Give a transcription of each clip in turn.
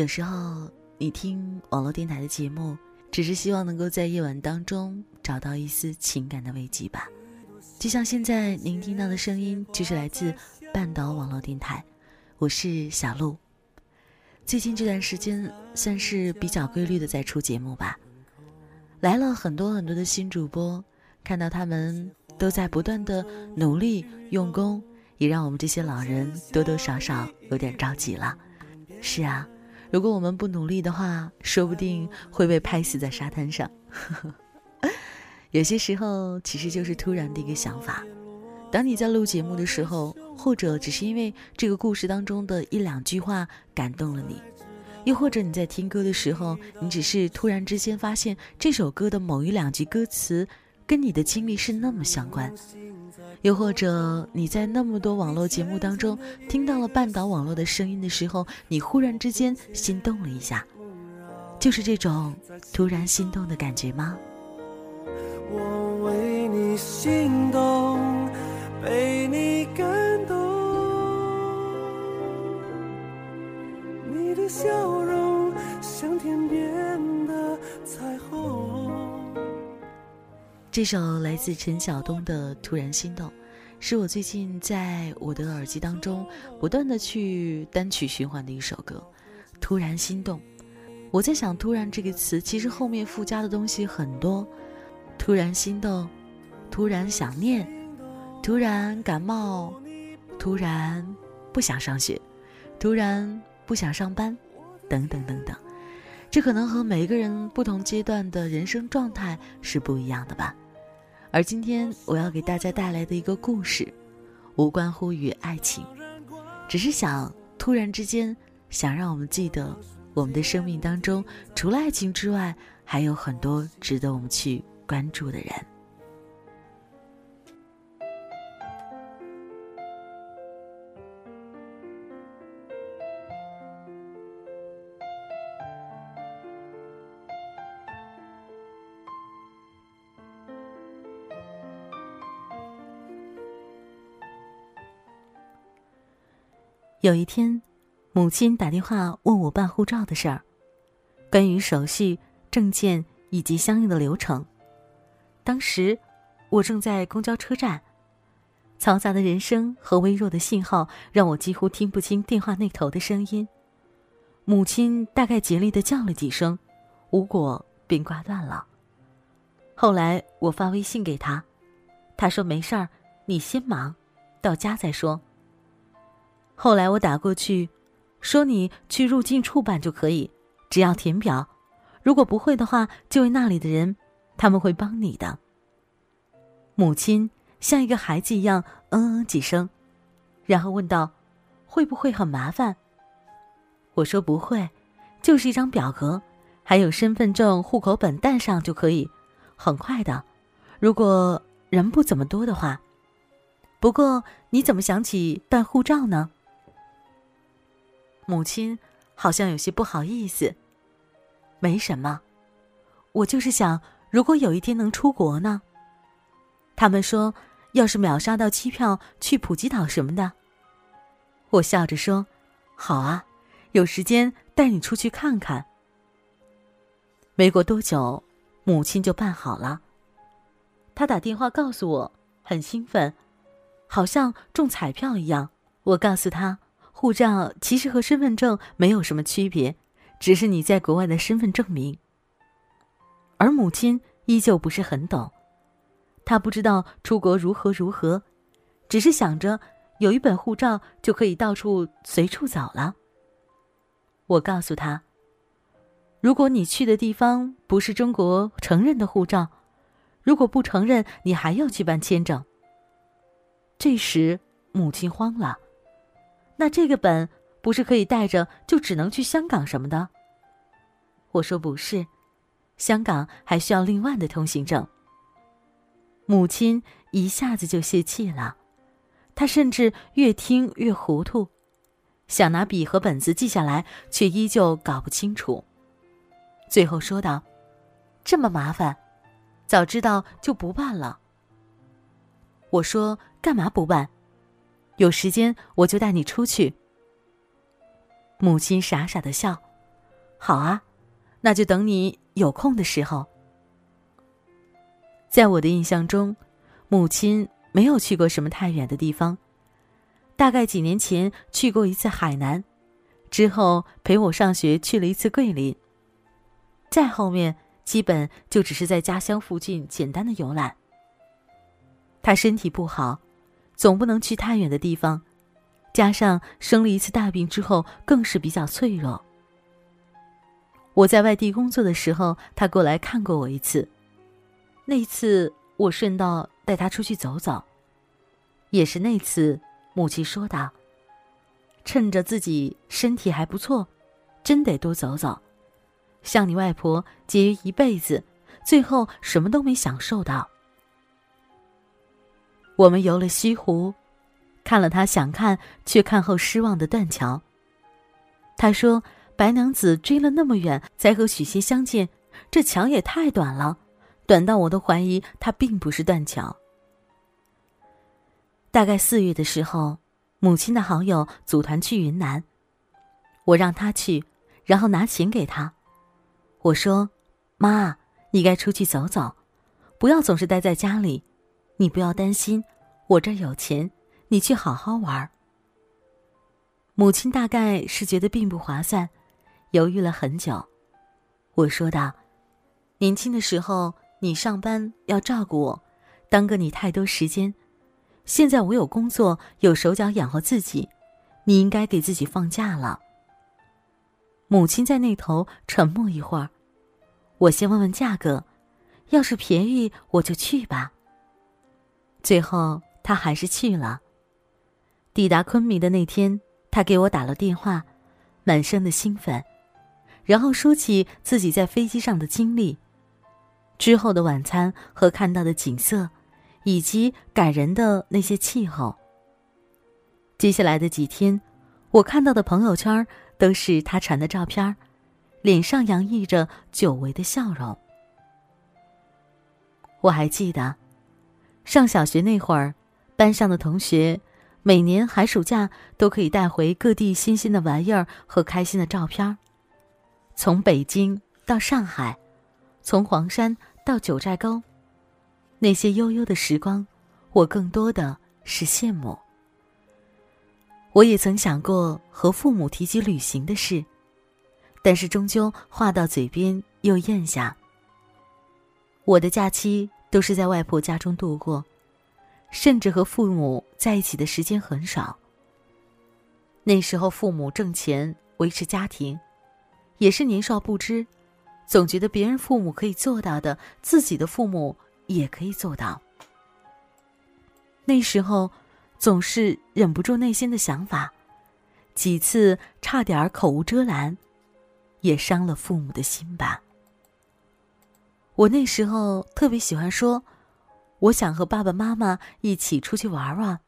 有时候你听网络电台的节目，只是希望能够在夜晚当中找到一丝情感的慰藉吧。就像现在您听到的声音，就是来自半岛网络电台，我是小鹿。最近这段时间算是比较规律的在出节目吧，来了很多很多的新主播，看到他们都在不断的努力用功，也让我们这些老人多多少少有点着急了。是啊。如果我们不努力的话，说不定会被拍死在沙滩上。有些时候，其实就是突然的一个想法。当你在录节目的时候，或者只是因为这个故事当中的一两句话感动了你，又或者你在听歌的时候，你只是突然之间发现这首歌的某一两句歌词跟你的经历是那么相关。又或者你在那么多网络节目当中听到了半岛网络的声音的时候，你忽然之间心动了一下，就是这种突然心动的感觉吗？我为你心动，被你感动，你的笑容像天边的彩虹。这首来自陈晓东的《突然心动》，是我最近在我的耳机当中不断的去单曲循环的一首歌。突然心动，我在想“突然”这个词，其实后面附加的东西很多。突然心动，突然想念，突然感冒，突然不想上学，突然不想上班，等等等等。这可能和每一个人不同阶段的人生状态是不一样的吧。而今天我要给大家带来的一个故事，无关乎于爱情，只是想突然之间想让我们记得，我们的生命当中除了爱情之外，还有很多值得我们去关注的人。有一天，母亲打电话问我办护照的事儿，关于手续、证件以及相应的流程。当时，我正在公交车站，嘈杂的人声和微弱的信号让我几乎听不清电话那头的声音。母亲大概竭力的叫了几声，无果便挂断了。后来我发微信给他，他说没事儿，你先忙，到家再说。后来我打过去，说你去入境处办就可以，只要填表，如果不会的话，就问那里的人，他们会帮你的。母亲像一个孩子一样嗯嗯几声，然后问道：“会不会很麻烦？”我说：“不会，就是一张表格，还有身份证、户口本带上就可以，很快的。如果人不怎么多的话，不过你怎么想起办护照呢？”母亲好像有些不好意思。没什么，我就是想，如果有一天能出国呢？他们说，要是秒杀到机票去普吉岛什么的。我笑着说：“好啊，有时间带你出去看看。”没过多久，母亲就办好了。他打电话告诉我，很兴奋，好像中彩票一样。我告诉他。护照其实和身份证没有什么区别，只是你在国外的身份证明。而母亲依旧不是很懂，她不知道出国如何如何，只是想着有一本护照就可以到处随处走了。我告诉她，如果你去的地方不是中国承认的护照，如果不承认，你还要去办签证。这时，母亲慌了。那这个本不是可以带着就只能去香港什么的？我说不是，香港还需要另外的通行证。母亲一下子就泄气了，她甚至越听越糊涂，想拿笔和本子记下来，却依旧搞不清楚。最后说道：“这么麻烦，早知道就不办了。”我说：“干嘛不办？”有时间我就带你出去。母亲傻傻的笑，好啊，那就等你有空的时候。在我的印象中，母亲没有去过什么太远的地方，大概几年前去过一次海南，之后陪我上学去了一次桂林。再后面，基本就只是在家乡附近简单的游览。他身体不好，总不能去太远的地方，加上生了一次大病之后，更是比较脆弱。我在外地工作的时候，他过来看过我一次。那次我顺道带他出去走走，也是那次，母亲说道：“趁着自己身体还不错，真得多走走。像你外婆节约一辈子，最后什么都没享受到。”我们游了西湖，看了他想看却看后失望的断桥。他说：“白娘子追了那么远才和许仙相见，这桥也太短了，短到我都怀疑他并不是断桥。”大概四月的时候，母亲的好友组团去云南，我让他去，然后拿钱给他。我说：“妈，你该出去走走，不要总是待在家里。”你不要担心，我这有钱，你去好好玩。母亲大概是觉得并不划算，犹豫了很久。我说道：“年轻的时候你上班要照顾我，耽搁你太多时间。现在我有工作，有手脚养活自己，你应该给自己放假了。”母亲在那头沉默一会儿，我先问问价格，要是便宜我就去吧。最后，他还是去了。抵达昆明的那天，他给我打了电话，满身的兴奋，然后说起自己在飞机上的经历，之后的晚餐和看到的景色，以及感人的那些气候。接下来的几天，我看到的朋友圈都是他传的照片，脸上洋溢着久违的笑容。我还记得。上小学那会儿，班上的同学每年寒暑假都可以带回各地新鲜的玩意儿和开心的照片从北京到上海，从黄山到九寨沟，那些悠悠的时光，我更多的是羡慕。我也曾想过和父母提及旅行的事，但是终究话到嘴边又咽下。我的假期。都是在外婆家中度过，甚至和父母在一起的时间很少。那时候父母挣钱维持家庭，也是年少不知，总觉得别人父母可以做到的，自己的父母也可以做到。那时候，总是忍不住内心的想法，几次差点口无遮拦，也伤了父母的心吧。我那时候特别喜欢说，我想和爸爸妈妈一起出去玩玩，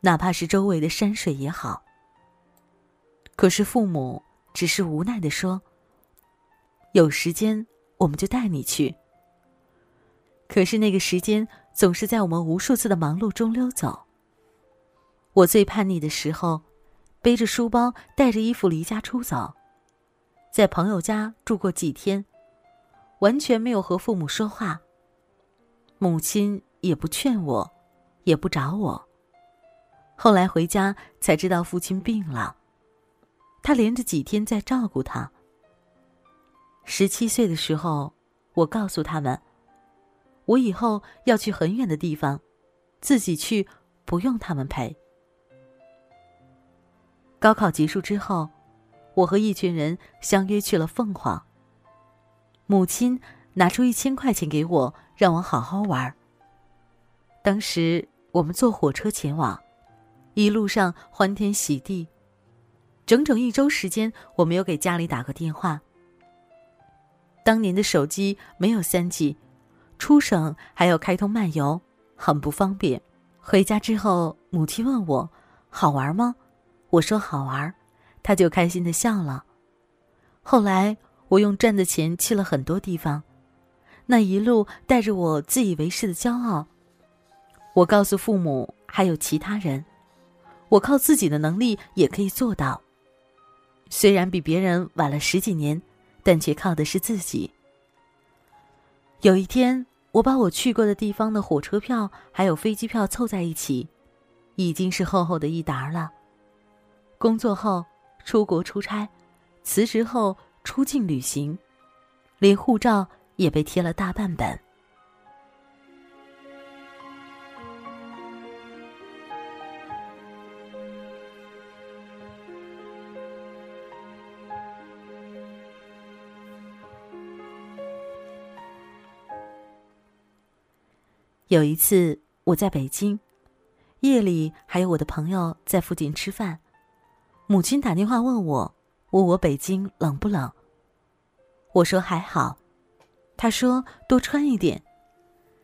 哪怕是周围的山水也好。可是父母只是无奈的说：“有时间我们就带你去。”可是那个时间总是在我们无数次的忙碌中溜走。我最叛逆的时候，背着书包，带着衣服离家出走，在朋友家住过几天。完全没有和父母说话。母亲也不劝我，也不找我。后来回家才知道父亲病了，他连着几天在照顾他。十七岁的时候，我告诉他们，我以后要去很远的地方，自己去，不用他们陪。高考结束之后，我和一群人相约去了凤凰。母亲拿出一千块钱给我，让我好好玩。当时我们坐火车前往，一路上欢天喜地。整整一周时间，我没有给家里打过电话。当年的手机没有三 G，出省还要开通漫游，很不方便。回家之后，母亲问我好玩吗？我说好玩，她就开心的笑了。后来。我用赚的钱去了很多地方，那一路带着我自以为是的骄傲。我告诉父母还有其他人，我靠自己的能力也可以做到。虽然比别人晚了十几年，但却靠的是自己。有一天，我把我去过的地方的火车票还有飞机票凑在一起，已经是厚厚的一沓了。工作后出国出差，辞职后出境旅行，连护照也被贴了大半本。有一次我在北京，夜里还有我的朋友在附近吃饭，母亲打电话问我，问我北京冷不冷。我说还好，他说多穿一点，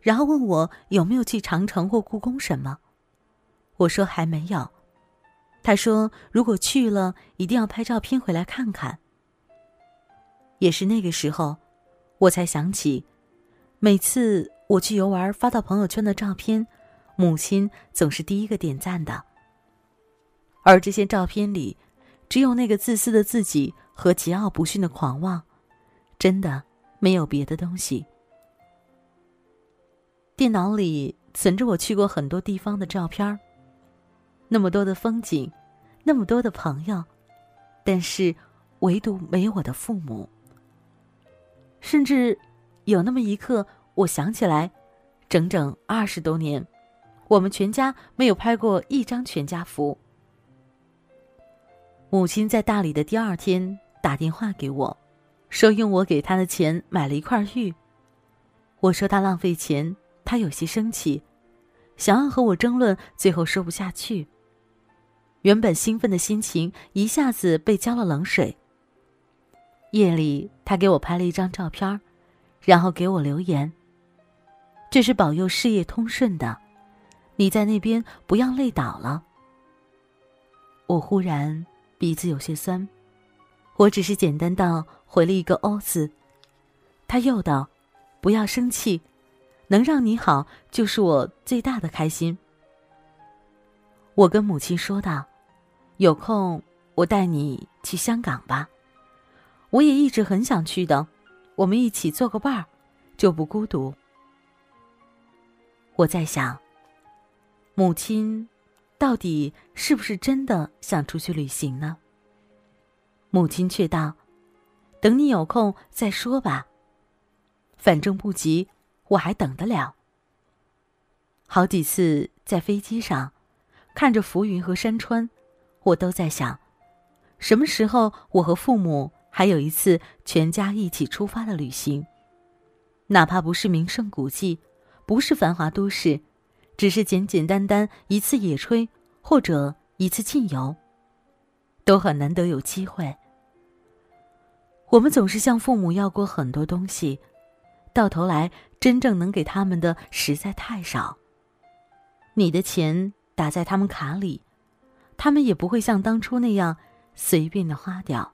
然后问我有没有去长城或故宫什么，我说还没有，他说如果去了一定要拍照片回来看看。也是那个时候，我才想起，每次。我去游玩发到朋友圈的照片，母亲总是第一个点赞的。而这些照片里，只有那个自私的自己和桀骜不驯的狂妄，真的没有别的东西。电脑里存着我去过很多地方的照片那么多的风景，那么多的朋友，但是唯独没有我的父母。甚至有那么一刻。我想起来，整整二十多年，我们全家没有拍过一张全家福。母亲在大理的第二天打电话给我，说用我给他的钱买了一块玉。我说他浪费钱，他有些生气，想要和我争论，最后说不下去。原本兴奋的心情一下子被浇了冷水。夜里，他给我拍了一张照片，然后给我留言。这是保佑事业通顺的，你在那边不要累倒了。我忽然鼻子有些酸，我只是简单道回了一个“哦”字。他又道：“不要生气，能让你好就是我最大的开心。”我跟母亲说道：“有空我带你去香港吧，我也一直很想去的，我们一起做个伴儿，就不孤独。”我在想，母亲到底是不是真的想出去旅行呢？母亲却道：“等你有空再说吧，反正不急，我还等得了。”好几次在飞机上，看着浮云和山川，我都在想，什么时候我和父母还有一次全家一起出发的旅行，哪怕不是名胜古迹。不是繁华都市，只是简简单单一次野炊或者一次静游，都很难得有机会。我们总是向父母要过很多东西，到头来真正能给他们的实在太少。你的钱打在他们卡里，他们也不会像当初那样随便的花掉。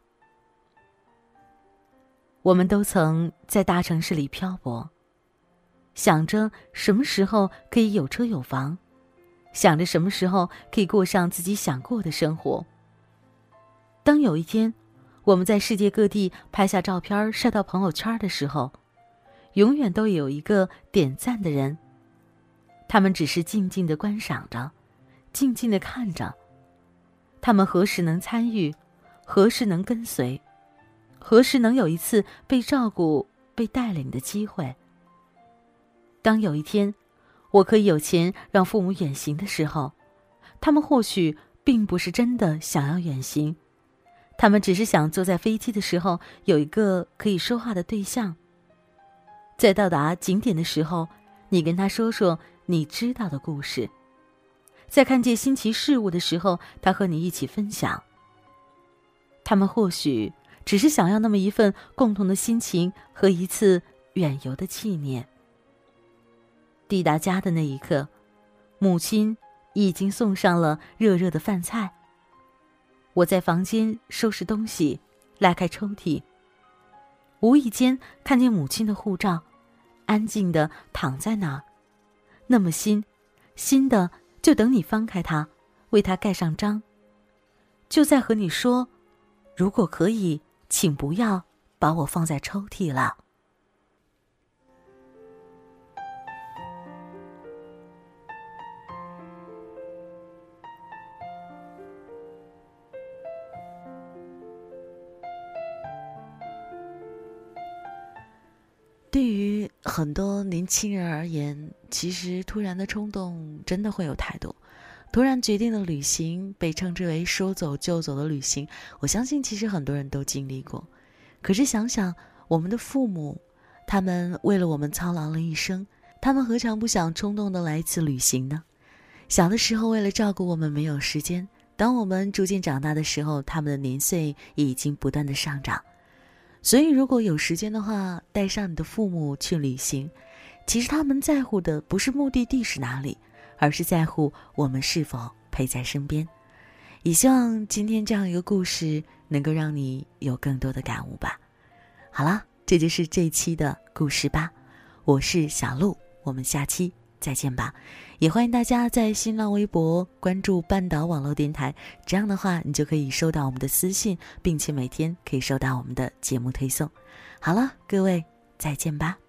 我们都曾在大城市里漂泊。想着什么时候可以有车有房，想着什么时候可以过上自己想过的生活。当有一天，我们在世界各地拍下照片晒到朋友圈的时候，永远都有一个点赞的人。他们只是静静的观赏着，静静的看着。他们何时能参与？何时能跟随？何时能有一次被照顾、被带领的机会？当有一天，我可以有钱让父母远行的时候，他们或许并不是真的想要远行，他们只是想坐在飞机的时候有一个可以说话的对象。在到达景点的时候，你跟他说说你知道的故事；在看见新奇事物的时候，他和你一起分享。他们或许只是想要那么一份共同的心情和一次远游的纪念。抵达家的那一刻，母亲已经送上了热热的饭菜。我在房间收拾东西，拉开抽屉，无意间看见母亲的护照，安静的躺在那儿，那么新，新的就等你翻开它，为它盖上章。就在和你说，如果可以，请不要把我放在抽屉了。很多年轻人而言，其实突然的冲动真的会有太多。突然决定的旅行被称之为“说走就走”的旅行，我相信其实很多人都经历过。可是想想我们的父母，他们为了我们操劳了一生，他们何尝不想冲动的来一次旅行呢？小的时候为了照顾我们没有时间，当我们逐渐长大的时候，他们的年岁已经不断的上涨。所以，如果有时间的话，带上你的父母去旅行，其实他们在乎的不是目的地是哪里，而是在乎我们是否陪在身边。也希望今天这样一个故事能够让你有更多的感悟吧。好了，这就是这期的故事吧。我是小鹿，我们下期。再见吧，也欢迎大家在新浪微博关注半岛网络电台，这样的话你就可以收到我们的私信，并且每天可以收到我们的节目推送。好了，各位再见吧。